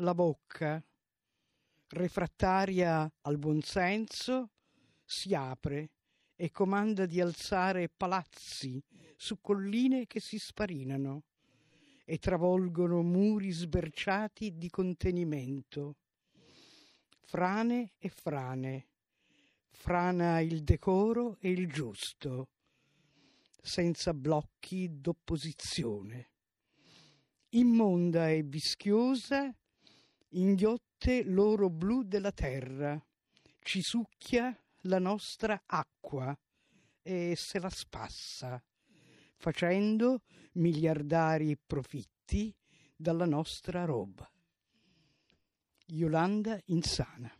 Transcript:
la bocca, refrattaria al buonsenso, si apre e comanda di alzare palazzi su colline che si sparinano e travolgono muri sberciati di contenimento. Frane e frane, frana il decoro e il giusto, senza blocchi d'opposizione. Immonda e vischiosa, inghiotte l'oro blu della terra, ci succhia la nostra acqua e se la spassa, facendo miliardari profitti dalla nostra roba. Yolanda Insana